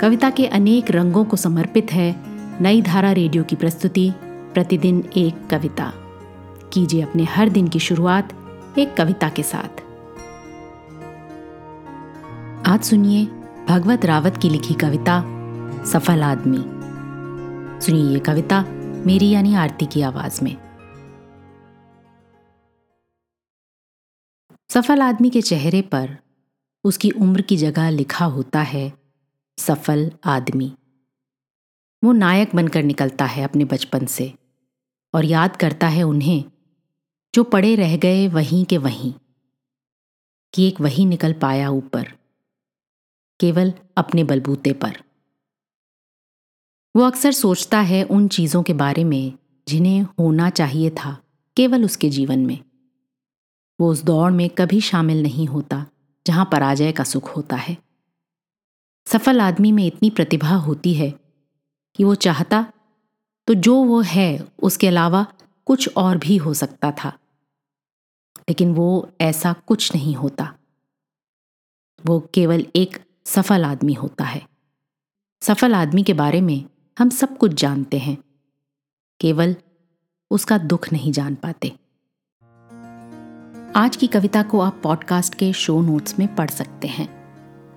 कविता के अनेक रंगों को समर्पित है नई धारा रेडियो की प्रस्तुति, प्रतिदिन एक कविता। कीजिए अपने हर दिन की शुरुआत एक कविता के साथ। आज सुनिए भगवत रावत की लिखी कविता, सफल आदमी। सुनिए ये कविता मेरी यानी आरती की आवाज़ में। सफल आदमी के चेहरे पर उसकी उम्र की जगह लिखा होता है सफल आदमी। वो नायक बनकर निकलता है अपने बचपन से और याद करता है उन्हें जो पड़े रह गए वहीं के वहीं, कि एक वही निकल पाया ऊपर, केवल अपने बलबूते पर। वो अक्सर सोचता है उन चीज़ों के बारे में जिन्हें होना चाहिए था केवल उसके जीवन में। वो उस दौड़ में कभी शामिल नहीं होता जहाँ पराजय का सुख होता है। सफल आदमी में इतनी प्रतिभा होती है कि वो चाहता तो जो वो है, उसके अलावा कुछ और भी हो सकता था। लेकिन वो ऐसा कुछ नहीं होता। वो केवल एक सफल आदमी होता है। सफल आदमी के बारे में हम सब कुछ जानते हैं। केवल उसका दुख नहीं जान पाते। आज की कविता को आप पॉडकास्ट के शो नोट्स में पढ़ सकते हैं।